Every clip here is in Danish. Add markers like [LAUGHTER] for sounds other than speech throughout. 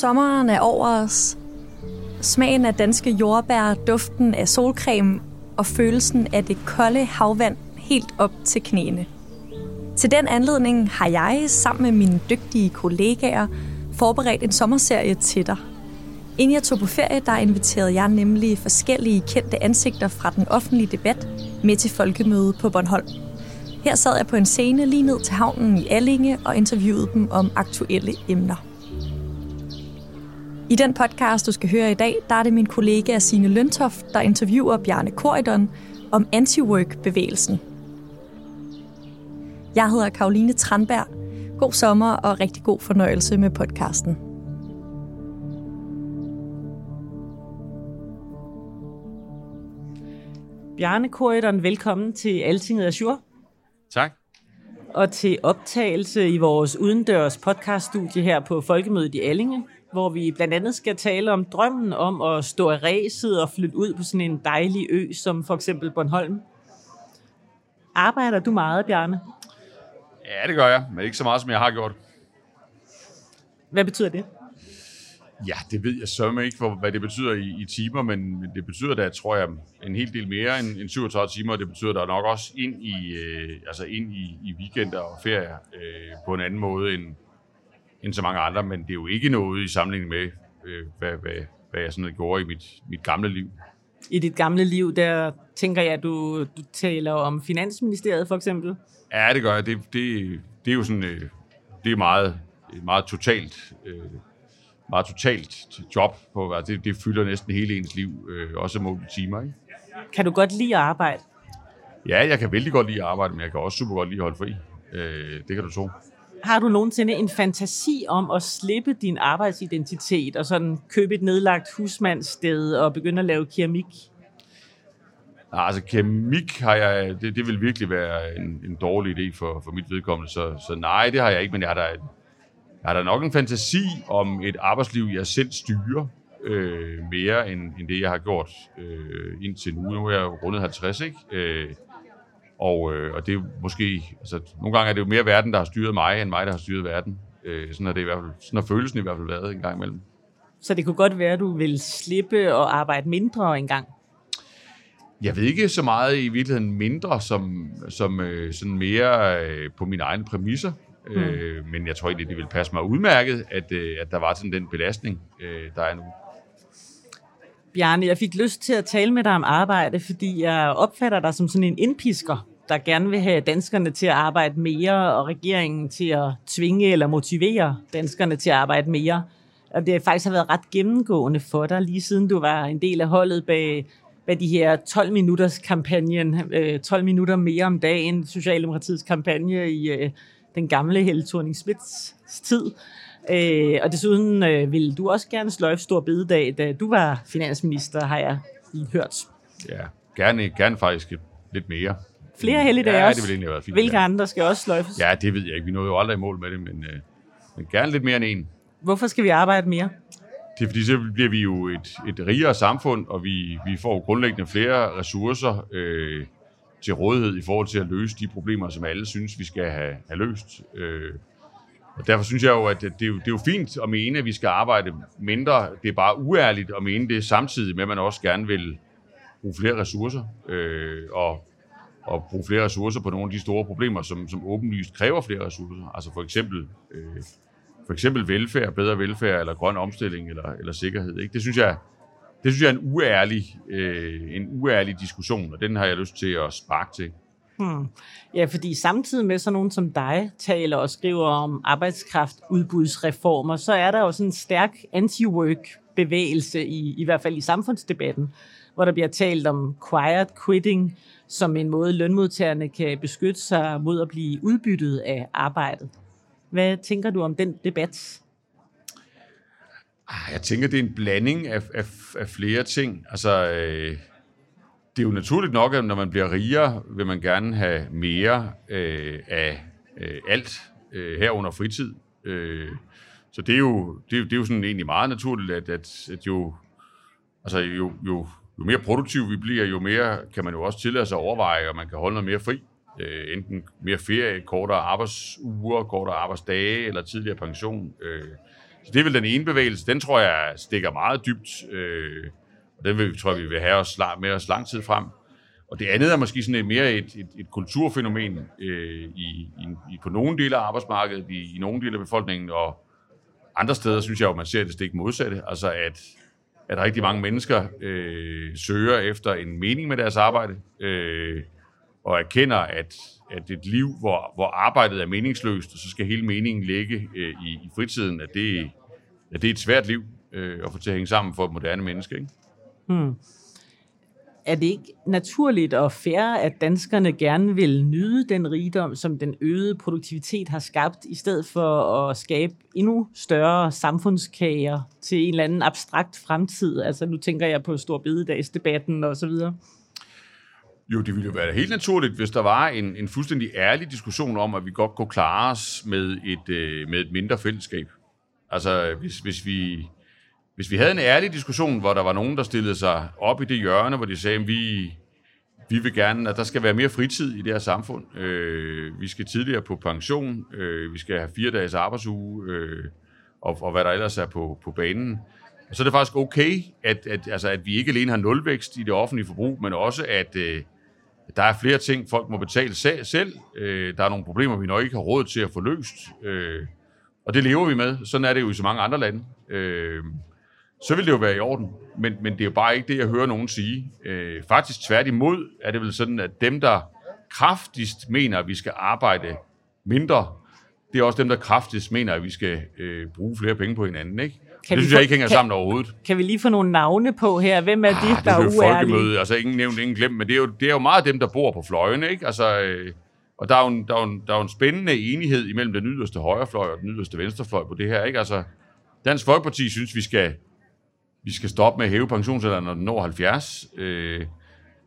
Sommeren er over os. Smagen af danske jordbær, duften af solcreme og følelsen af det kolde havvand helt op til knæene. Til den anledning har jeg sammen med mine dygtige kollegaer forberedt en sommerserie til dig. Inden jeg tog på ferie, der inviterede jeg nemlig forskellige kendte ansigter fra den offentlige debat med til folkemøde på Bornholm. Her sad jeg på en scene lige ned til havnen i Allinge og interviewede dem om aktuelle emner. I den podcast, du skal høre i dag, der er det min kollega Signe Løntoft, der interviewer Bjarne Korydon om anti-work-bevægelsen. Jeg hedder Karoline Tranberg. God sommer og rigtig god fornøjelse med podcasten. Bjarne Korydon, velkommen til Altinget Azure Tak. og til optagelse i vores udendørs podcaststudie her på Folkemødet i Allinge, hvor vi blandt andet skal tale om drømmen om at stå af ræset og flytte ud på sådan en dejlig ø, som for eksempel Bornholm. Arbejder du meget, Bjarne? Ja, det gør jeg, men ikke så meget, som jeg har gjort. Hvad betyder det? Ja, det ved jeg sørme ikke, for, hvad det betyder i, i timer, men men det betyder da, tror jeg, en hel del mere end, end 37 timer, og det betyder da nok også ind i, øh, altså ind i, i weekender og ferier øh, på en anden måde end, end så mange andre, men det er jo ikke noget i sammenligning med, øh, hvad, hvad, hvad jeg sådan gjorde i mit, mit gamle liv. I dit gamle liv, der tænker jeg, at du, du taler om Finansministeriet for eksempel. Ja, det gør jeg. Det, det, det er jo sådan, øh, det er meget, et meget totalt, øh, meget totalt job på, altså det, det fylder næsten hele ens liv, øh, også mål i timer, ikke? Kan du godt lide at arbejde? Ja, jeg kan vældig godt lide at arbejde, men jeg kan også super godt lide at holde fri. Øh, det kan du tro. Har du nogensinde en fantasi om at slippe din arbejdsidentitet og sådan købe et nedlagt husmandssted og begynde at lave keramik? Nej, altså keramik har jeg, det, det vil virkelig være en, en dårlig idé for, for mit vedkommende, så, så nej, det har jeg ikke, men jeg har da, jeg har da nok en fantasi om et arbejdsliv, jeg selv styrer, øh, mere end, end det, jeg har gjort øh, indtil nu. Nu er jeg rundet 50, ikke? Øh, og, øh, og det er måske, altså nogle gange er det jo mere verden, der har styret mig, end mig, der har styret verden. Øh, sådan har det i hvert fald, sådan har følelsen i hvert fald været en gang imellem. Så det kunne godt være, at du vil slippe og arbejde mindre engang. Jeg ved ikke så meget i virkeligheden mindre, som, som øh, sådan mere øh, på mine egne præmisser. Mm. Øh, men jeg tror egentlig, det vil passe mig udmærket, at, øh, at der var sådan den belastning, øh, der er nu. Bjarne, jeg fik lyst til at tale med dig om arbejde, fordi jeg opfatter dig som sådan en indpisker, der gerne vil have danskerne til at arbejde mere, og regeringen til at tvinge eller motivere danskerne til at arbejde mere. Og det faktisk har været ret gennemgående for dig, lige siden du var en del af holdet bag, bag de her 12 minutters kampagnen, øh, 12 minutter mere om dagen, Socialdemokratiets kampagne i øh, den gamle Helle thorning tid. Øh, og desuden øh, ville du også gerne sløjfe stor bededag, da du var finansminister, har jeg lige hørt. Ja, gerne, gerne faktisk lidt mere. Flere helligdage ja, også. det vil egentlig været fint. Hvilke ja. andre skal også sløjfes? ja, det ved jeg ikke. Vi nåede jo aldrig i mål med det, men, øh, men gerne lidt mere end en. Hvorfor skal vi arbejde mere? Det er fordi, så bliver vi jo et, et rigere samfund, og vi, vi får jo grundlæggende flere ressourcer øh, til rådighed i forhold til at løse de problemer, som alle synes, vi skal have, have løst. Øh, og derfor synes jeg jo, at det, det, er jo, det er jo fint at mene, at vi skal arbejde mindre. Det er bare uærligt at mene det samtidig med, at man også gerne vil bruge flere ressourcer. Øh, og, og bruge flere ressourcer på nogle af de store problemer, som, som åbenlyst kræver flere ressourcer. Altså for eksempel, øh, for eksempel velfærd, bedre velfærd, eller grøn omstilling, eller, eller sikkerhed. Ikke? Det synes jeg, det synes jeg er en uærlig, øh, en uærlig diskussion, og den har jeg lyst til at sparke til. Hmm. Ja, fordi samtidig med sådan nogen som dig taler og skriver om arbejdskraftudbudsreformer, så er der jo sådan en stærk anti-work bevægelse, i, i hvert fald i samfundsdebatten, hvor der bliver talt om quiet quitting, som en måde lønmodtagerne kan beskytte sig mod at blive udbyttet af arbejdet. Hvad tænker du om den debat? Ah, jeg tænker, det er en blanding af, af, af flere ting. Altså, øh, det er jo naturligt nok, at når man bliver rigere, vil man gerne have mere øh, af øh, alt øh, herunder fritid. Øh, så det er, jo, det, er, det er jo sådan egentlig meget naturligt, at, at, at jo, altså jo, jo, jo mere produktiv vi bliver, jo mere kan man jo også tillade sig at overveje, og man kan holde noget mere fri. Øh, enten mere ferie, kortere arbejdsuger, kortere arbejdsdage eller tidligere pension. Øh, så det er vel den ene bevægelse. Den tror jeg stikker meget dybt. Øh, og den vil, tror jeg, vi vil have os med os lang tid frem. Og det andet er måske sådan et mere et, et, et kulturfænomen øh, i, i, i, på nogle dele af arbejdsmarkedet, i, i nogle dele af befolkningen, og andre steder synes jeg jo, man ser det stik modsatte. Altså at, at rigtig mange mennesker øh, søger efter en mening med deres arbejde, øh, og erkender, at, at et liv, hvor, hvor arbejdet er meningsløst, og så skal hele meningen ligge øh, i, i fritiden, at det, at det er et svært liv øh, at få til at hænge sammen for et moderne menneske. Ikke? Hmm. Er det ikke naturligt og fair, at danskerne gerne vil nyde den rigdom, som den øgede produktivitet har skabt, i stedet for at skabe endnu større samfundskager til en eller anden abstrakt fremtid? Altså nu tænker jeg på Storbededagsdebatten og så videre. Jo, det ville jo være helt naturligt, hvis der var en, en fuldstændig ærlig diskussion om, at vi godt kunne klare os med et, øh, med et mindre fællesskab. Altså, hvis, hvis vi hvis vi havde en ærlig diskussion, hvor der var nogen, der stillede sig op i det hjørne, hvor de sagde, at vi, vi vil gerne, at der skal være mere fritid i det her samfund. Øh, vi skal tidligere på pension, øh, vi skal have fire dages arbejdsuge, øh, og, og hvad der ellers er på, på banen. Og så er det faktisk okay, at, at, altså, at vi ikke alene har nulvækst i det offentlige forbrug, men også at øh, der er flere ting, folk må betale selv. Øh, der er nogle problemer, vi nok ikke har råd til at få løst. Øh, og det lever vi med. Sådan er det jo i så mange andre lande. Øh, så vil det jo være i orden. Men, men det er jo bare ikke det, jeg hører nogen sige. Øh, faktisk tværtimod er det vel sådan, at dem, der kraftigst mener, at vi skal arbejde mindre, det er også dem, der kraftigst mener, at vi skal øh, bruge flere penge på hinanden. Ikke? Kan det synes få, jeg ikke hænger kan, sammen overhovedet. Kan vi lige få nogle navne på her? Hvem er de, ah, der er uærlige? folkemøde. Altså ingen nævnt, ingen glemt, men det er, jo, det er jo meget dem, der bor på fløjene. Ikke? Altså, øh, og der er, jo en, der, er jo en, der er jo en spændende enighed imellem den yderste højrefløj og den yderste venstrefløj på det her. Ikke? Altså, Dansk Folkeparti synes, vi skal vi skal stoppe med at hæve pensionsalderen, når den når 70. Øh,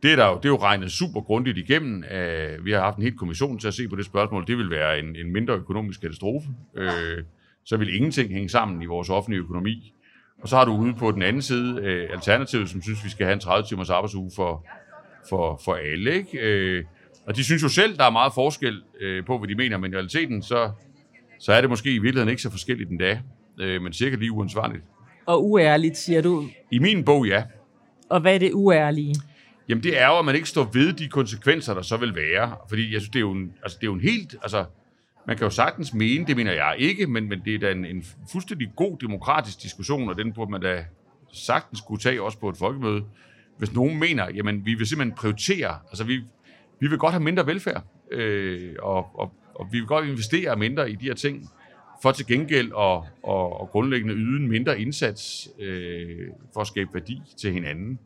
det er, der jo, det er jo regnet super grundigt igennem. Øh, vi har haft en helt kommission til at se på det spørgsmål. Det vil være en, en mindre økonomisk katastrofe. Øh, så vil ingenting hænge sammen i vores offentlige økonomi. Og så har du ude på den anden side øh, Alternativet, som synes, vi skal have en 30 timers arbejdsuge for, for, for alle. Ikke? Øh, og de synes jo selv, der er meget forskel øh, på, hvad de mener, men i realiteten, så, så er det måske i virkeligheden ikke så forskelligt endda, øh, men cirka lige uansvarligt og uærligt, siger du? I min bog, ja. Og hvad er det uærlige? Jamen, det er jo, at man ikke står ved de konsekvenser, der så vil være. Fordi jeg synes, det er jo en, altså, det er jo en helt... Altså, man kan jo sagtens mene, det mener jeg ikke, men, men det er da en, en fuldstændig god demokratisk diskussion, og den burde man da sagtens kunne tage også på et folkemøde. Hvis nogen mener, jamen, vi vil simpelthen prioritere, altså vi, vi vil godt have mindre velfærd, øh, og, og, og vi vil godt investere mindre i de her ting for til gengæld at, at, at grundlæggende yde en mindre indsats øh, for at skabe værdi til hinanden.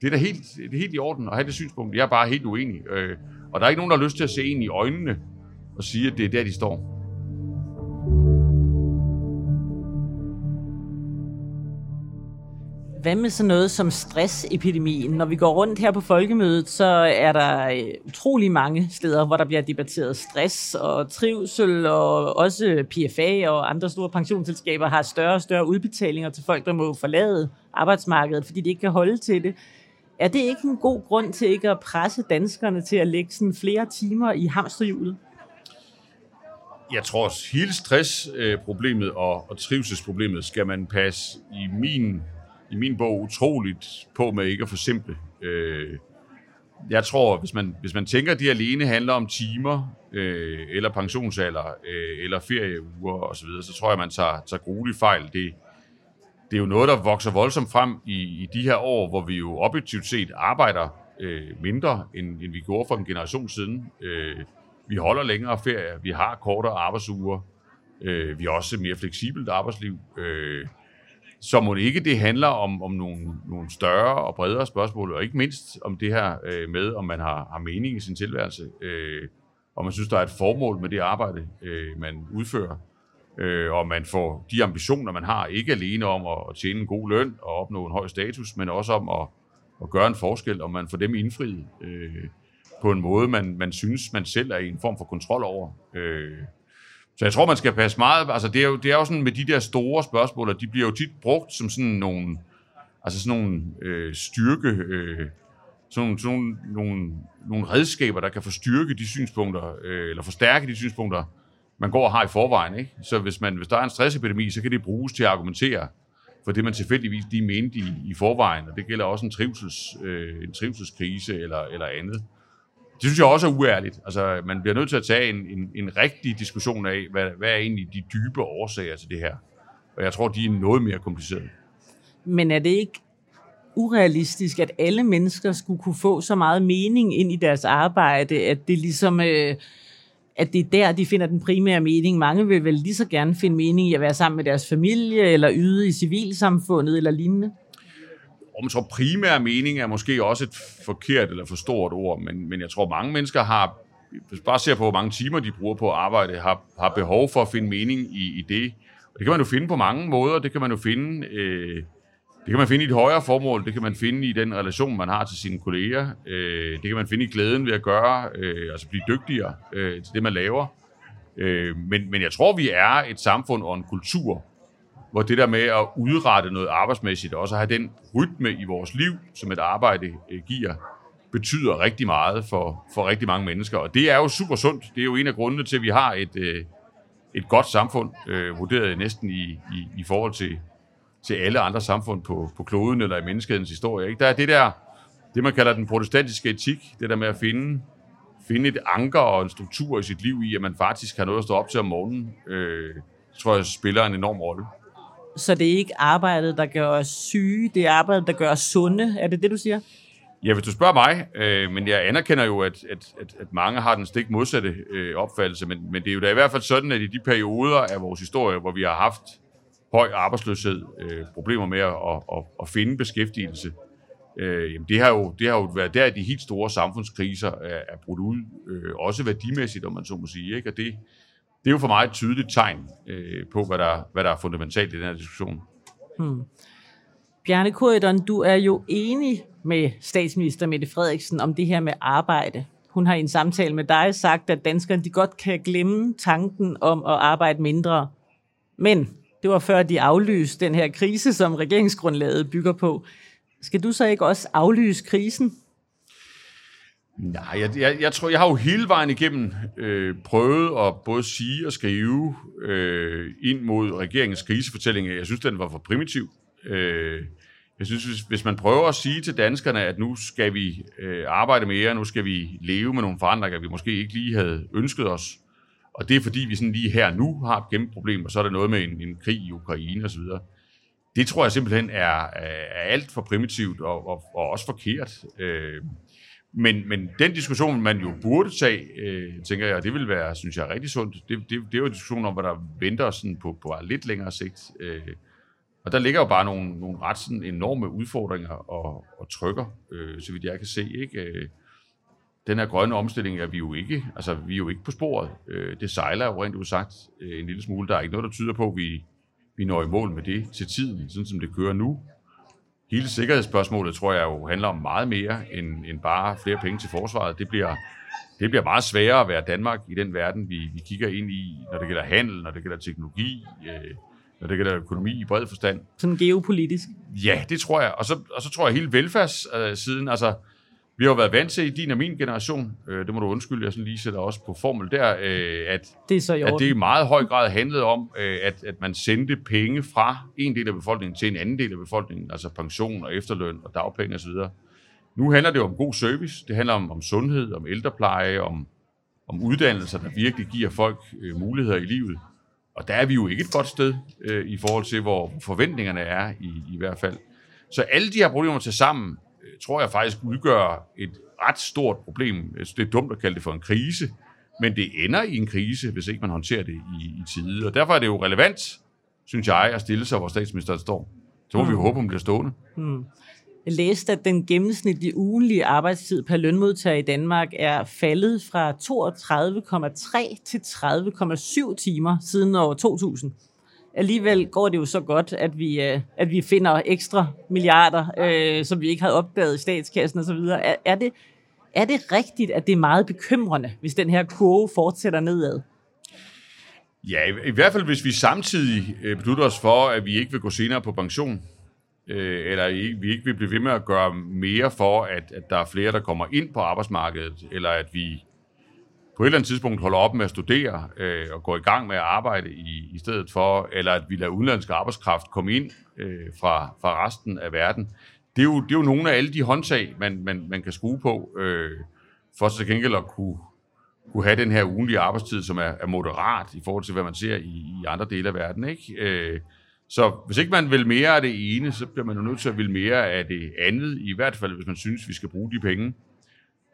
Det er da helt, det er helt i orden at have det synspunkt. Jeg er bare helt uenig. Øh, og der er ikke nogen, der har lyst til at se en i øjnene og sige, at det er der, de står. Hvad med sådan noget som stressepidemien? Når vi går rundt her på folkemødet, så er der øh, utrolig mange steder, hvor der bliver debatteret stress og trivsel, og også PFA og andre store pensionsselskaber har større og større udbetalinger til folk, der må forlade arbejdsmarkedet, fordi de ikke kan holde til det. Er det ikke en god grund til ikke at presse danskerne til at lægge sådan flere timer i hamsterhjulet? Jeg tror, at hele stressproblemet og, og trivselsproblemet skal man passe i min i min bog utroligt på med ikke at forsimple. Øh, jeg tror, hvis man, hvis man tænker, at det alene handler om timer, øh, eller pensionsalder, øh, eller ferieuger osv., så, så tror jeg, man tager, tager grueligt fejl. Det, det er jo noget, der vokser voldsomt frem i, i de her år, hvor vi jo objektivt set arbejder øh, mindre, end, end vi gjorde for en generation siden. Øh, vi holder længere ferie, vi har kortere arbejdsuger, øh, vi har også mere fleksibelt arbejdsliv. Øh, så må det ikke det handler om, om nogle, nogle større og bredere spørgsmål, og ikke mindst om det her øh, med, om man har, har mening i sin tilværelse, øh, og man synes, der er et formål med det arbejde, øh, man udfører, øh, og man får de ambitioner, man har, ikke alene om at, at tjene en god løn og opnå en høj status, men også om at, at gøre en forskel, om man får dem indfriet øh, på en måde, man, man synes, man selv er i en form for kontrol over. Øh, så jeg tror, man skal passe meget... Altså, det er jo, det er jo sådan med de der store spørgsmål, og de bliver jo tit brugt som sådan nogle, altså sådan nogle øh, styrke... Øh, sådan, sådan nogle, nogle, nogle redskaber, der kan forstyrke de synspunkter, øh, eller forstærke de synspunkter, man går og har i forvejen. Ikke? Så hvis, man, hvis der er en stressepidemi, så kan det bruges til at argumentere for det, man tilfældigvis lige mente i, i forvejen, og det gælder også en, trivsels, øh, en trivselskrise eller, eller andet. Det synes jeg også er uærligt. Altså, man bliver nødt til at tage en, en, en rigtig diskussion af, hvad, hvad er egentlig de dybe årsager til det her. Og jeg tror, de er noget mere komplicerede. Men er det ikke urealistisk, at alle mennesker skulle kunne få så meget mening ind i deres arbejde, at det ligesom... Øh, at det er der, de finder den primære mening. Mange vil vel lige så gerne finde mening i at være sammen med deres familie, eller yde i civilsamfundet, eller lignende. Om så primær mening er måske også et forkert eller for stort ord, men, men jeg tror, mange mennesker har, hvis bare ser på, hvor mange timer de bruger på at arbejde, har, har behov for at finde mening i, i det. Og det kan man jo finde på mange måder. Det kan man jo finde, øh, det kan man finde i et højere formål. Det kan man finde i den relation, man har til sine kolleger. Øh, det kan man finde i glæden ved at gøre, øh, altså blive dygtigere øh, til det, man laver. Øh, men, men jeg tror, vi er et samfund og en kultur, hvor det der med at udrette noget arbejdsmæssigt, og også have den rytme i vores liv, som et arbejde øh, giver, betyder rigtig meget for, for rigtig mange mennesker. Og det er jo super sundt. Det er jo en af grundene til, at vi har et, øh, et godt samfund, øh, vurderet næsten i, i, i forhold til, til alle andre samfund på, på kloden eller i menneskehedens historie. Ikke? Der er det der, det man kalder den protestantiske etik, det der med at finde, finde et anker og en struktur i sit liv i, at man faktisk har noget at stå op til om morgenen, øh, tror jeg spiller en enorm rolle. Så det er ikke arbejdet, der gør os syge, det er arbejdet, der gør os sunde. Er det det, du siger? Ja, hvis du spørger mig, øh, men jeg anerkender jo, at, at, at, at mange har den stik modsatte øh, opfattelse, men, men det er jo da i hvert fald sådan, at i de perioder af vores historie, hvor vi har haft høj arbejdsløshed, øh, problemer med at, at, at finde beskæftigelse, øh, jamen det, har jo, det har jo været der, de helt store samfundskriser er, er brudt ud, øh, også værdimæssigt, om man så må sige. Ikke? Og det, det er jo for mig et tydeligt tegn øh, på, hvad der, hvad der er fundamentalt i den her diskussion. Hmm. Bjarne Korydon, du er jo enig med statsminister Mette Frederiksen om det her med arbejde. Hun har i en samtale med dig sagt, at danskerne de godt kan glemme tanken om at arbejde mindre. Men det var før de aflyste den her krise, som regeringsgrundlaget bygger på. Skal du så ikke også aflyse krisen? Nej, jeg, jeg, jeg tror, jeg har jo hele vejen igennem øh, prøvet at både sige og skrive øh, ind mod regeringens krisefortælling. Jeg synes, den var for primitiv. Øh, jeg synes, hvis, hvis man prøver at sige til danskerne, at nu skal vi øh, arbejde mere, nu skal vi leve med nogle forandringer, vi måske ikke lige havde ønsket os, og det er fordi, vi sådan lige her nu har et kæmpe problem, og så er der noget med en, en krig i Ukraine osv., det tror jeg simpelthen er, er alt for primitivt og, og, og også forkert. Øh, men, men den diskussion, man jo burde tage, øh, tænker jeg, det vil være, synes jeg, rigtig sundt. Det, det, det er jo en diskussion om, hvad der venter os sådan på, på lidt længere sigt. Øh, og der ligger jo bare nogle, nogle ret sådan enorme udfordringer og, og trykker, øh, så vidt jeg kan se. Ikke? Øh, den her grønne omstilling er vi jo ikke, altså vi er jo ikke på sporet. Øh, det sejler jo rent udsagt øh, en lille smule. Der er ikke noget, der tyder på, at vi, vi når i mål med det til tiden, sådan som det kører nu hele sikkerhedsspørgsmålet, tror jeg jo handler om meget mere end, end bare flere penge til forsvaret. Det bliver, det bliver meget sværere at være Danmark i den verden, vi, vi kigger ind i, når det gælder handel, når det gælder teknologi, øh, når det gælder økonomi i bred forstand. Sådan geopolitisk? Ja, det tror jeg. Og så, og så tror jeg hele velfærdssiden, altså vi har jo været vant til i din og min generation, øh, det må du undskylde, jeg sådan lige sætter også på formel der, øh, at, det er så at det i meget høj grad handlede om, øh, at, at man sendte penge fra en del af befolkningen til en anden del af befolkningen, altså pension og efterløn og dagpenge osv. Nu handler det jo om god service, det handler om, om sundhed, om ældrepleje, om, om uddannelser, der virkelig giver folk øh, muligheder i livet. Og der er vi jo ikke et godt sted øh, i forhold til, hvor forventningerne er i, i hvert fald. Så alle de her problemer til sammen tror jeg faktisk udgør et ret stort problem. det er dumt at kalde det for en krise, men det ender i en krise, hvis ikke man håndterer det i, i tide. Og derfor er det jo relevant, synes jeg, at stille sig, hvor statsministeren står. Så må mm. vi håbe, hun bliver stående. Mm. Jeg læste, at den gennemsnitlige ugenlige arbejdstid per lønmodtager i Danmark er faldet fra 32,3 til 30,7 timer siden år 2000. Alligevel går det jo så godt, at vi, øh, at vi finder ekstra milliarder, øh, som vi ikke havde opdaget i statskassen osv. Er, er, det, er det rigtigt, at det er meget bekymrende, hvis den her kurve fortsætter nedad? Ja, i, i hvert fald hvis vi samtidig øh, beslutter os for, at vi ikke vil gå senere på pension, øh, eller vi ikke vil blive ved med at gøre mere for, at, at der er flere, der kommer ind på arbejdsmarkedet, eller at vi på et eller andet tidspunkt holder op med at studere øh, og går i gang med at arbejde i, i stedet for, eller at vi lader udenlandsk arbejdskraft komme ind øh, fra, fra resten af verden. Det er, jo, det er jo nogle af alle de håndtag, man, man, man kan skrue på, øh, for så til gengæld at kunne, kunne have den her ugenlige arbejdstid, som er, er moderat i forhold til, hvad man ser i, i andre dele af verden. Ikke? Øh, så hvis ikke man vil mere af det ene, så bliver man jo nødt til at vil mere af det andet, i hvert fald hvis man synes, vi skal bruge de penge,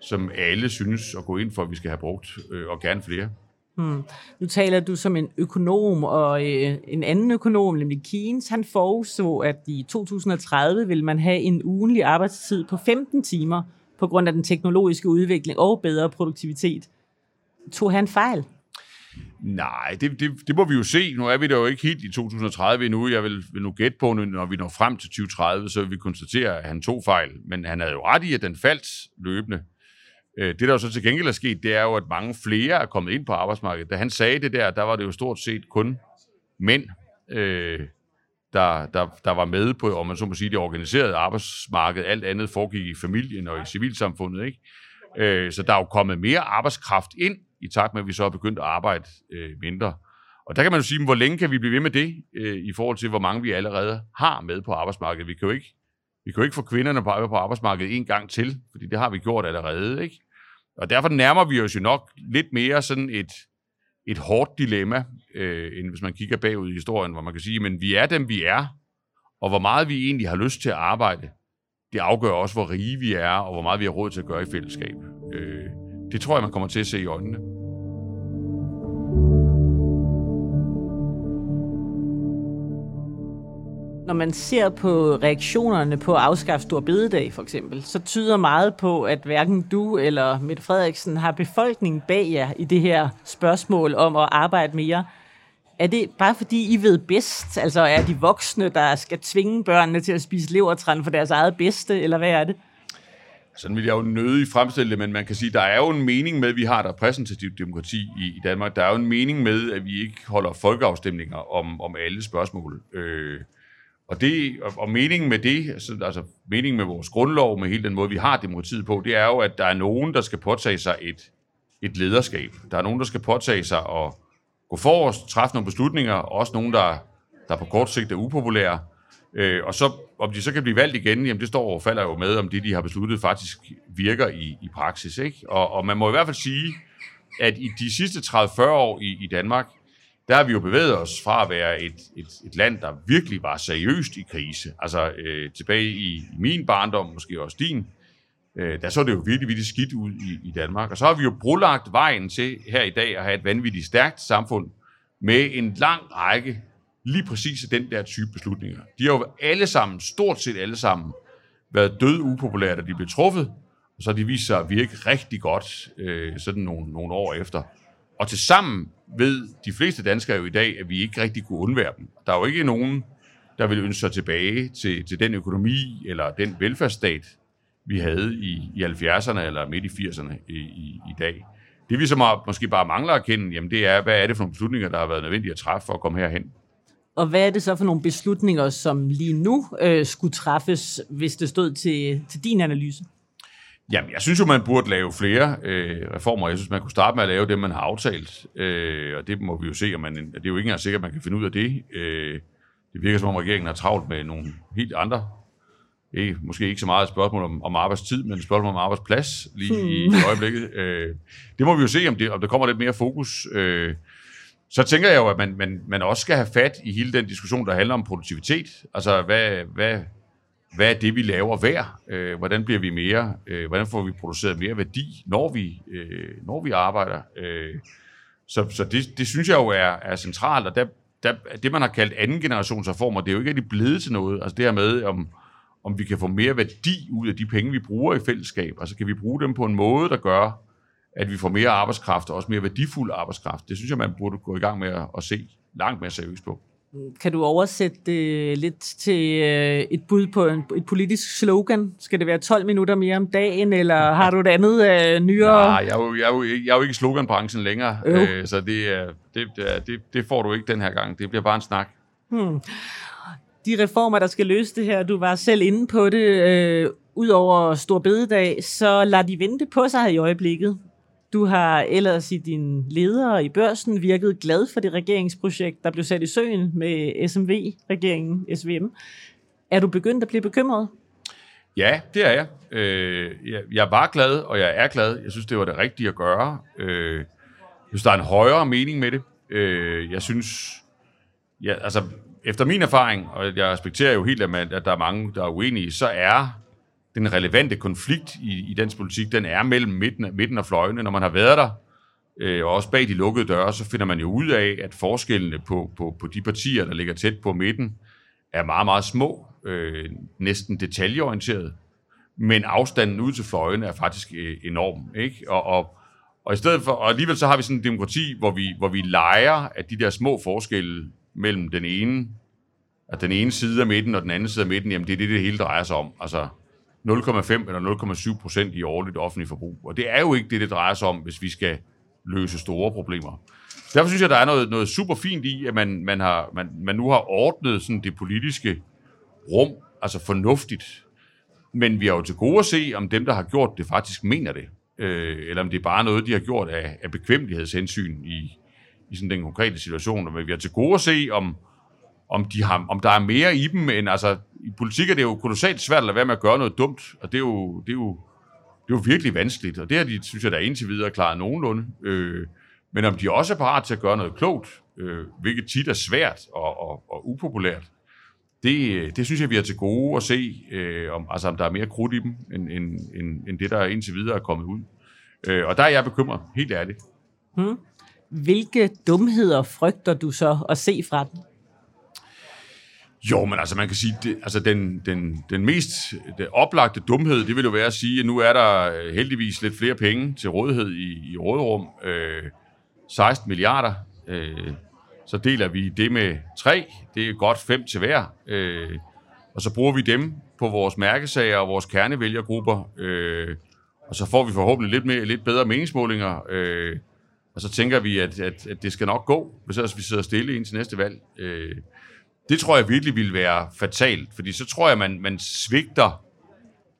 som alle synes at gå ind for, at vi skal have brugt, øh, og gerne flere. Hmm. Nu taler du som en økonom, og øh, en anden økonom, nemlig Keynes, han forudså, at i 2030 vil man have en ugenlig arbejdstid på 15 timer på grund af den teknologiske udvikling og bedre produktivitet. Tog han fejl? Nej, det, det, det må vi jo se. Nu er vi der jo ikke helt i 2030 endnu. Jeg vil, vil nu gætte på, når vi når frem til 2030, så vil vi konstatere, at han tog fejl. Men han havde jo ret i, at den faldt løbende. Øh, det, der jo så til gengæld er sket, det er jo, at mange flere er kommet ind på arbejdsmarkedet. Da han sagde det der, der var det jo stort set kun mænd, øh, der, der, der var med på, om man så må sige, det organiserede arbejdsmarked. Alt andet foregik i familien og i civilsamfundet, ikke? Øh, så der er jo kommet mere arbejdskraft ind, i takt med, at vi så er begyndt at arbejde øh, mindre. Og der kan man jo sige, hvor længe kan vi blive ved med det, øh, i forhold til, hvor mange vi allerede har med på arbejdsmarkedet. Vi kan jo ikke, vi kan jo ikke få kvinderne på, på arbejdsmarkedet en gang til, fordi det har vi gjort allerede, ikke? Og derfor nærmer vi os jo nok lidt mere sådan et, et hårdt dilemma, øh, end hvis man kigger bagud i historien, hvor man kan sige, men vi er dem, vi er, og hvor meget vi egentlig har lyst til at arbejde, det afgør også, hvor rige vi er, og hvor meget vi har råd til at gøre i fællesskab. Øh, det tror jeg, man kommer til at se i øjnene. Når man ser på reaktionerne på at afskaffe Stor Bededag for eksempel, så tyder meget på, at hverken du eller Mette Frederiksen har befolkningen bag jer i det her spørgsmål om at arbejde mere. Er det bare fordi, I ved bedst? Altså er de voksne, der skal tvinge børnene til at spise levertræn for deres eget bedste, eller hvad er det? Sådan vil jeg jo nødig fremstille det, men man kan sige, der er jo en mening med, at vi har et repræsentativt demokrati i, i Danmark. Der er jo en mening med, at vi ikke holder folkeafstemninger om, om alle spørgsmål. Øh, og, det, og, og meningen med det, altså, altså meningen med vores grundlov, med hele den måde, vi har demokratiet på, det er jo, at der er nogen, der skal påtage sig et, et lederskab. Der er nogen, der skal påtage sig at gå forrest, træffe nogle beslutninger, også nogen, der, der på kort sigt er upopulære. Øh, og så, om de så kan blive valgt igen, jamen det står og falder jo med, om det, de har besluttet, faktisk virker i, i praksis. Ikke? Og, og man må i hvert fald sige, at i de sidste 30-40 år i, i Danmark, der har vi jo bevæget os fra at være et, et, et land, der virkelig var seriøst i krise. Altså øh, tilbage i, i min barndom, måske også din, øh, der så det jo virkelig, virkelig skidt ud i, i Danmark. Og så har vi jo brulagt vejen til her i dag at have et vanvittigt stærkt samfund med en lang række lige præcis den der type beslutninger. De har jo alle sammen, stort set alle sammen, været død upopulære, da de blev truffet, og så har de vist sig at virke rigtig godt øh, sådan nogle, nogle år efter. Og til sammen ved de fleste danskere jo i dag, at vi ikke rigtig kunne undvære dem. Der er jo ikke nogen, der vil ønske sig tilbage til, til den økonomi eller den velfærdsstat, vi havde i, i 70'erne eller midt i 80'erne i, i, i dag. Det vi så må, måske bare mangler at kende, jamen det er, hvad er det for nogle beslutninger, der har været nødvendige at træffe for at komme herhen? Og hvad er det så for nogle beslutninger, som lige nu øh, skulle træffes, hvis det stod til, til din analyse? Jamen, jeg synes jo, man burde lave flere øh, reformer. Jeg synes, man kunne starte med at lave det, man har aftalt. Øh, og det må vi jo se, om man, det er jo ikke engang sikkert, at man kan finde ud af det. Øh, det virker som om, regeringen har travlt med nogle helt andre ikke, måske ikke så meget et spørgsmål om, om arbejdstid, men et spørgsmål om arbejdsplads lige hmm. i, øjeblikket. Øh, det må vi jo se, om, det, om der kommer lidt mere fokus. Øh, så tænker jeg jo, at man, man, man også skal have fat i hele den diskussion, der handler om produktivitet. Altså, hvad, hvad, hvad er det, vi laver hver? Øh, hvordan bliver vi mere? Øh, hvordan får vi produceret mere værdi, når vi, øh, når vi arbejder? Øh, så så det, det synes jeg jo er, er centralt, og der der, det, man har kaldt anden generations reformer, det er jo ikke rigtig blevet til noget. Altså det her med, om, om vi kan få mere værdi ud af de penge, vi bruger i fællesskab. Altså kan vi bruge dem på en måde, der gør, at vi får mere arbejdskraft, og også mere værdifuld arbejdskraft. Det synes jeg, man burde gå i gang med at, at se langt mere seriøst på. Kan du oversætte det lidt til øh, et bud på en, et politisk slogan? Skal det være 12 minutter mere om dagen, eller [LAUGHS] har du et andet øh, nyere? Nej, jeg er jo, jeg er jo, jeg er jo ikke i sloganbranchen længere, øh, så det, det, det, det får du ikke den her gang. Det bliver bare en snak. Hmm. De reformer, der skal løse det her, du var selv inde på det, øh, ud over Stor Bededag, så lader de vente på sig i øjeblikket. Du har ellers i din leder i børsen virket glad for det regeringsprojekt, der blev sat i søen med SMV-regeringen, SVM. Er du begyndt at blive bekymret? Ja, det er øh, jeg. Jeg. var glad, og jeg er glad. Jeg synes, det var det rigtige at gøre. Øh, jeg synes, der er en højere mening med det. Øh, jeg synes, ja, altså, efter min erfaring, og jeg respekterer jo helt, at der er mange, der er uenige, så er den relevante konflikt i, i dansk politik, den er mellem midten, midten og fløjene. Når man har været der, øh, og også bag de lukkede døre, så finder man jo ud af, at forskellene på, på, på de partier, der ligger tæt på midten, er meget, meget små, øh, næsten detaljeorienteret. Men afstanden ud til fløjene er faktisk øh, enorm. Ikke? Og, og, og, i stedet for, og alligevel så har vi sådan en demokrati, hvor vi, hvor vi leger, at de der små forskelle mellem den ene, at den ene side af midten og den anden side af midten, jamen det er det, det hele drejer sig om. Altså, 0,5 eller 0,7 procent i årligt offentlig forbrug. Og det er jo ikke det, det drejer sig om, hvis vi skal løse store problemer. Derfor synes jeg, der er noget, noget super fint i, at man, man, har, man, man nu har ordnet sådan det politiske rum, altså fornuftigt. Men vi har jo til gode at se, om dem, der har gjort det, faktisk mener det. Øh, eller om det er bare noget, de har gjort af, af bekvemmelighedshensyn i, i sådan den konkrete situation. Men vi har til gode at se, om, om, de har, om der er mere i dem, end altså, i politik er det jo kolossalt svært at lade være med at gøre noget dumt, og det er jo, det er jo, det er jo virkelig vanskeligt, og det har de, synes jeg, der indtil videre klaret nogenlunde. Øh, men om de også er parat til at gøre noget klogt, øh, hvilket tit er svært og, og, og upopulært, det, det synes jeg, vi har til gode at se, øh, om, altså om der er mere krudt i dem, end, end, end, end det, der indtil videre er kommet ud. Øh, og der er jeg bekymret, helt ærligt. Hmm. Hvilke dumheder frygter du så at se fra den? Jo, men altså man kan sige, det, altså den, den, den mest det oplagte dumhed, det vil jo være at sige, at nu er der øh, heldigvis lidt flere penge til rådighed i, i rådrum. Øh, 16 milliarder. Øh, så deler vi det med tre. Det er godt fem til hver. Øh, og så bruger vi dem på vores mærkesager og vores kernevælgergrupper. Øh, og så får vi forhåbentlig lidt, mere, lidt bedre meningsmålinger. Øh, og så tænker vi, at, at, at det skal nok gå, hvis ellers vi sidder stille indtil næste valg. Øh, det tror jeg virkelig ville være fatalt, fordi så tror jeg, man, man svigter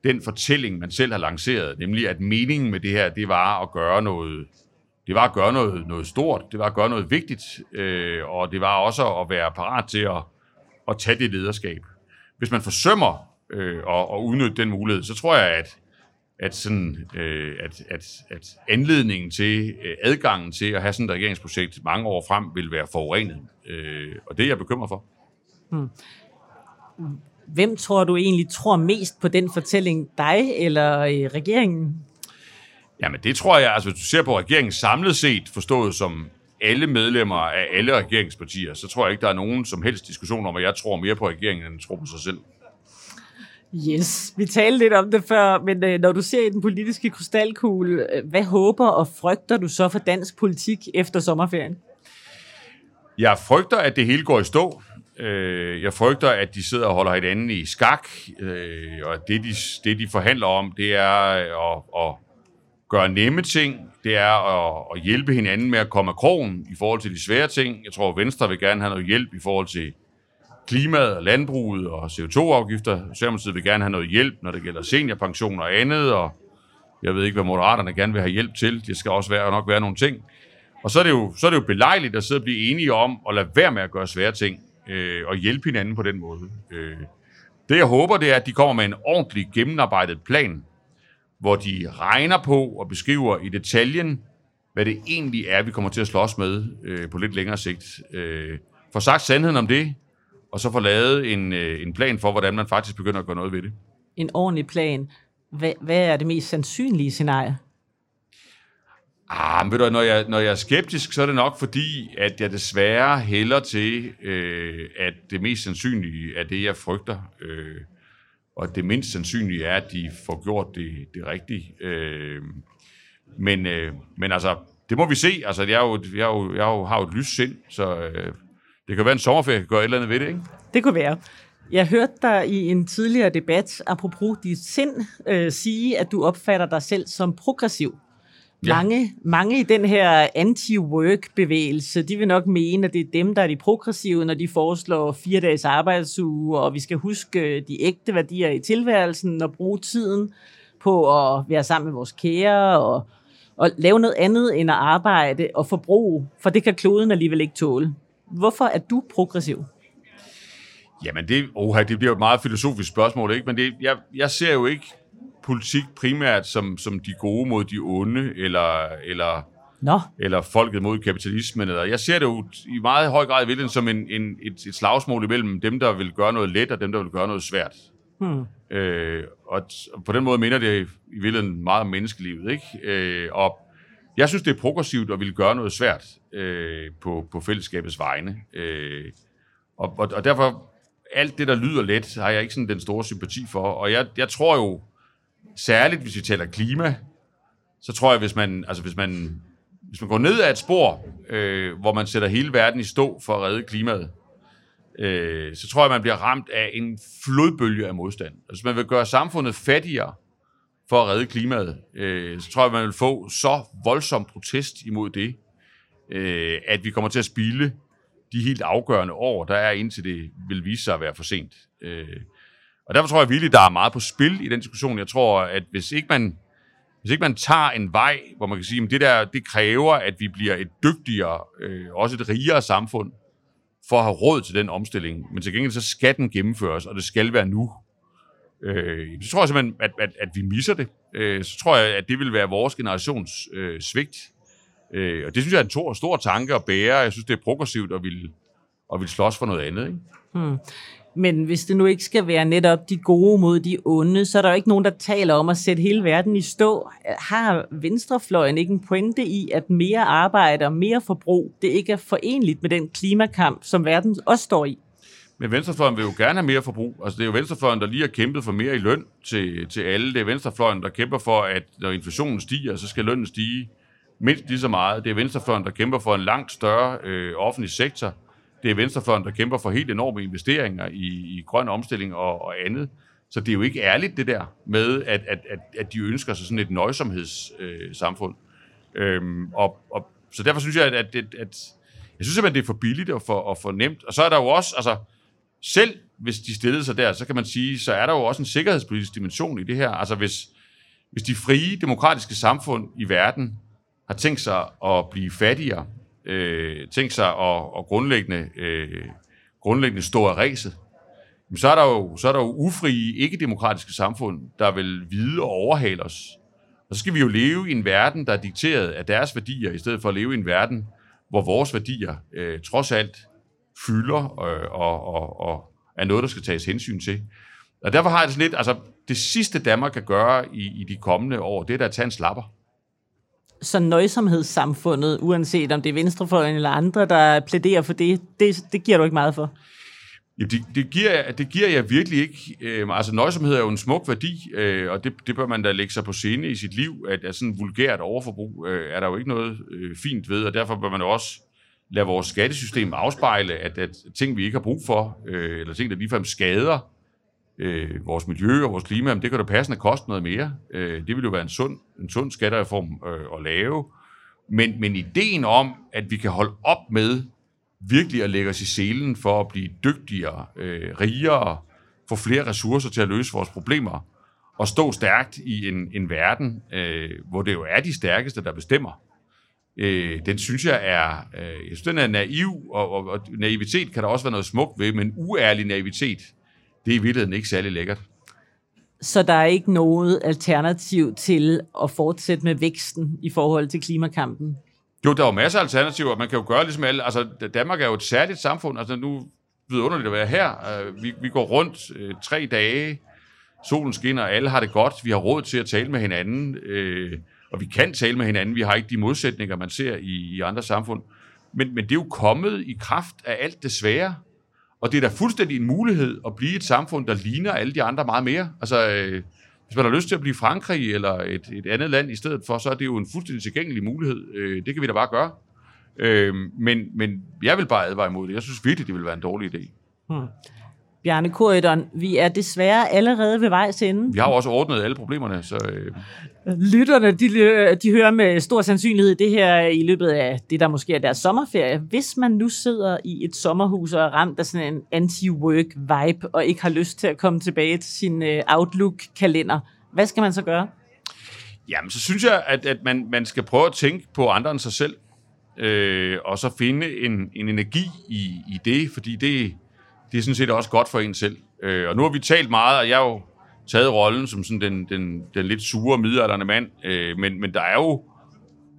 den fortælling, man selv har lanceret, nemlig at meningen med det her, det var at gøre noget, det var at gøre noget, noget stort, det var at gøre noget vigtigt, øh, og det var også at være parat til at, at tage det lederskab. Hvis man forsømmer øh, at, at udnytte den mulighed, så tror jeg, at, at, sådan, øh, at, at, at anledningen til, øh, adgangen til at have sådan et regeringsprojekt mange år frem, vil være forurenet. Øh, og det er jeg bekymret for. Hmm. Hvem tror du egentlig tror mest på den fortælling? Dig eller øh, regeringen? Jamen det tror jeg, altså hvis du ser på regeringen samlet set, forstået som alle medlemmer af alle regeringspartier, så tror jeg ikke, der er nogen som helst diskussion om, at jeg tror mere på regeringen, end jeg tror på sig selv. Yes, vi talte lidt om det før, men øh, når du ser i den politiske krystalkugle, øh, hvad håber og frygter du så for dansk politik efter sommerferien? Jeg frygter, at det hele går i stå. Øh, jeg frygter, at de sidder og holder hinanden i skak, øh, og det de, det, de forhandler om, det er øh, at, at gøre nemme ting, det er at, at hjælpe hinanden med at komme af krogen i forhold til de svære ting. Jeg tror, at Venstre vil gerne have noget hjælp i forhold til klimaet og landbruget og CO2-afgifter. Socialdemokratiet vil gerne have noget hjælp, når det gælder seniorpension og andet, og jeg ved ikke, hvad Moderaterne gerne vil have hjælp til. Det skal også være, nok være nogle ting. Og så er det jo, så er det jo belejligt at sidde og blive enige om at lade være med at gøre svære ting øh, og hjælpe hinanden på den måde. Øh, det jeg håber, det er, at de kommer med en ordentlig gennemarbejdet plan, hvor de regner på og beskriver i detaljen, hvad det egentlig er, vi kommer til at slås med øh, på lidt længere sigt. Øh, få sagt sandheden om det, og så få lavet en, øh, en plan for, hvordan man faktisk begynder at gøre noget ved det. En ordentlig plan. Hvad, hvad er det mest sandsynlige scenarie? Ah, men ved du, når jeg, når jeg er skeptisk, så er det nok fordi, at jeg desværre hælder til, øh, at det mest sandsynlige er det, jeg frygter. Øh, og det mindst sandsynlige er, at de får gjort det, det rigtige. Øh, men, øh, men altså, det må vi se. Altså, jeg, er jo, jeg, er jo, jeg er jo, har jo et lys sind, så øh, det kan være en sommerferie, kan gøre et eller andet ved det, ikke? Det kunne være. Jeg hørte dig i en tidligere debat, apropos dit sind, øh, sige, at du opfatter dig selv som progressiv. Ja. Mange, mange i den her anti-work-bevægelse, de vil nok mene, at det er dem, der er de progressive, når de foreslår fire dages arbejdsuge, og vi skal huske de ægte værdier i tilværelsen og bruge tiden på at være sammen med vores kære og, og lave noget andet end at arbejde og forbruge, for det kan kloden alligevel ikke tåle. Hvorfor er du progressiv? Jamen, det, oha, det bliver et meget filosofisk spørgsmål, ikke? Men det, jeg, jeg ser jo ikke politik primært som, som de gode mod de onde, eller, eller, Nå. eller folket mod kapitalismen. Eller, jeg ser det jo i meget høj grad i som en, en, et, et slagsmål imellem dem, der vil gøre noget let, og dem, der vil gøre noget svært. Hmm. Øh, og, på den måde minder det i virkeligheden meget om menneskelivet. Ikke? Øh, og jeg synes, det er progressivt at ville gøre noget svært øh, på, på fællesskabets vegne. Øh, og, og, og derfor, alt det, der lyder let, har jeg ikke sådan den store sympati for. Og jeg, jeg tror jo, særligt hvis vi taler klima, så tror jeg, hvis man, altså hvis man, hvis man går ned ad et spor, øh, hvor man sætter hele verden i stå for at redde klimaet, øh, så tror jeg, man bliver ramt af en flodbølge af modstand. Altså, hvis man vil gøre samfundet fattigere for at redde klimaet, øh, så tror jeg, man vil få så voldsom protest imod det, øh, at vi kommer til at spille de helt afgørende år, der er indtil det vil vise sig at være for sent. Øh, og derfor tror jeg virkelig, der er meget på spil i den diskussion. Jeg tror, at hvis ikke man, hvis ikke man tager en vej, hvor man kan sige, at det der, det kræver, at vi bliver et dygtigere, øh, også et rigere samfund, for at have råd til den omstilling. Men til gengæld så skal den gennemføres, og det skal være nu. Øh, så tror jeg simpelthen, at, at, at vi misser det. Øh, så tror jeg, at det vil være vores generations øh, svigt. Øh, og det synes jeg er en stor, stor tanke at bære. Jeg synes, det er progressivt at ville, at ville slås for noget andet. Ikke? Hmm. Men hvis det nu ikke skal være netop de gode mod de onde, så er der jo ikke nogen, der taler om at sætte hele verden i stå. Har venstrefløjen ikke en pointe i, at mere arbejde og mere forbrug, det ikke er forenligt med den klimakamp, som verden også står i? Men venstrefløjen vil jo gerne have mere forbrug. Altså, det er jo venstrefløjen, der lige har kæmpet for mere i løn til, til alle. Det er venstrefløjen, der kæmper for, at når inflationen stiger, så skal lønnen stige mindst lige så meget. Det er venstrefløjen, der kæmper for en langt større øh, offentlig sektor det er Venstrefløjen, der kæmper for helt enorme investeringer i, i grøn omstilling og, og andet. Så det er jo ikke ærligt, det der med, at, at, at, at de ønsker sig sådan et nøjsomhedssamfund. Øh, øhm, og, og, så derfor synes jeg, at, at, at, at jeg synes simpelthen, det er for billigt og for, og for nemt. Og så er der jo også, altså selv hvis de stillede sig der, så kan man sige, så er der jo også en sikkerhedspolitisk dimension i det her. Altså hvis, hvis de frie demokratiske samfund i verden har tænkt sig at blive fattigere, øh, tænkt sig at, at grundlæggende, øh, grundlæggende stå af ræset, så er der jo, så er der jo ufrie, ikke-demokratiske samfund, der vil vide og overhale os. Og så skal vi jo leve i en verden, der er dikteret af deres værdier, i stedet for at leve i en verden, hvor vores værdier øh, trods alt fylder øh, og, og, og er noget, der skal tages hensyn til. Og derfor har jeg det sådan lidt, altså det sidste Danmark kan gøre i, i de kommende år, det er da at tage en slapper så nøjsomhedssamfundet, uanset om det er venstrefløjen eller andre, der plæderer for det, det, det giver du ikke meget for? Ja, det, det, giver, det giver jeg virkelig ikke. Øh, altså, nøjsomhed er jo en smuk værdi, øh, og det, det bør man da lægge sig på scene i sit liv, at, at sådan vulgært overforbrug øh, er der jo ikke noget øh, fint ved, og derfor bør man jo også lade vores skattesystem afspejle, at, at ting, vi ikke har brug for, øh, eller ting, der ligefrem skader øh, vores miljø og vores klima, det kan da passende koste noget mere. Øh, det vil jo være en sund, en sund skattereform øh, at lave. Men, men ideen om, at vi kan holde op med virkelig at lægge os i selen for at blive dygtigere, øh, rigere, få flere ressourcer til at løse vores problemer, og stå stærkt i en, en verden, øh, hvor det jo er de stærkeste, der bestemmer. Øh, den synes jeg er, øh, jeg synes, den er naiv, og, og, og naivitet kan der også være noget smukt ved, men uærlig naivitet, det er i virkeligheden ikke særlig lækkert. Så der er ikke noget alternativ til at fortsætte med væksten i forhold til klimakampen? Jo, der er jo masser af alternativer. Man kan jo gøre ligesom alle. Altså, Danmark er jo et særligt samfund. Altså, nu er det underligt at være her. Øh, vi, vi går rundt øh, tre dage. Solen skinner, alle har det godt. Vi har råd til at tale med hinanden. Øh, og vi kan tale med hinanden. Vi har ikke de modsætninger, man ser i, i andre samfund. Men, men det er jo kommet i kraft af alt det svære. Og det er da fuldstændig en mulighed at blive et samfund, der ligner alle de andre meget mere. Altså, øh, hvis man har lyst til at blive Frankrig eller et, et andet land i stedet for, så er det jo en fuldstændig tilgængelig mulighed. Øh, det kan vi da bare gøre. Øh, men, men jeg vil bare advare imod det. Jeg synes virkelig, det vil være en dårlig idé. Hmm. Bjarne Korydon, vi er desværre allerede ved vejs ende. Vi har jo også ordnet alle problemerne, så... Øh... Lytterne, de, de hører med stor sandsynlighed det her i løbet af det, der måske er deres sommerferie. Hvis man nu sidder i et sommerhus og er ramt af sådan en anti-work-vibe, og ikke har lyst til at komme tilbage til sin øh, Outlook-kalender, hvad skal man så gøre? Jamen, så synes jeg, at, at man, man skal prøve at tænke på andre end sig selv, øh, og så finde en, en energi i, i det, fordi det, det er sådan set også godt for en selv. Øh, og nu har vi talt meget, og jeg har jo taget rollen som sådan den, den, den lidt sure, midalderne mand, øh, men, men der er jo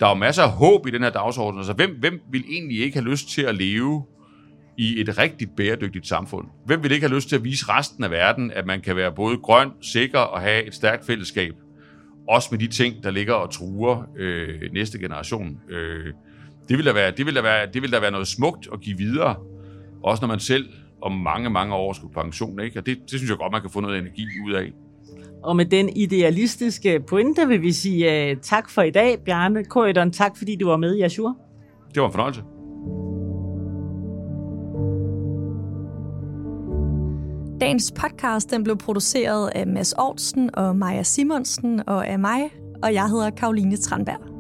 der er jo masser af håb i den her dagsorden. Altså, hvem, hvem vil egentlig ikke have lyst til at leve i et rigtigt bæredygtigt samfund? Hvem vil ikke have lyst til at vise resten af verden, at man kan være både grøn, sikker og have et stærkt fællesskab? Også med de ting, der ligger og truer øh, næste generation. Øh, det vil da være, det vil da være, det vil da være noget smukt at give videre, også når man selv om mange, mange år skulle pension. Ikke? Og det, det synes jeg godt, man kan få noget energi ud af. Og med den idealistiske pointe vil vi sige uh, tak for i dag, Bjarne Korydon. Tak fordi du var med i Azure. Det var en fornøjelse. Dagens podcast den blev produceret af Mads Aarhusen og Maja Simonsen og af mig, og jeg hedder Karoline Tranberg.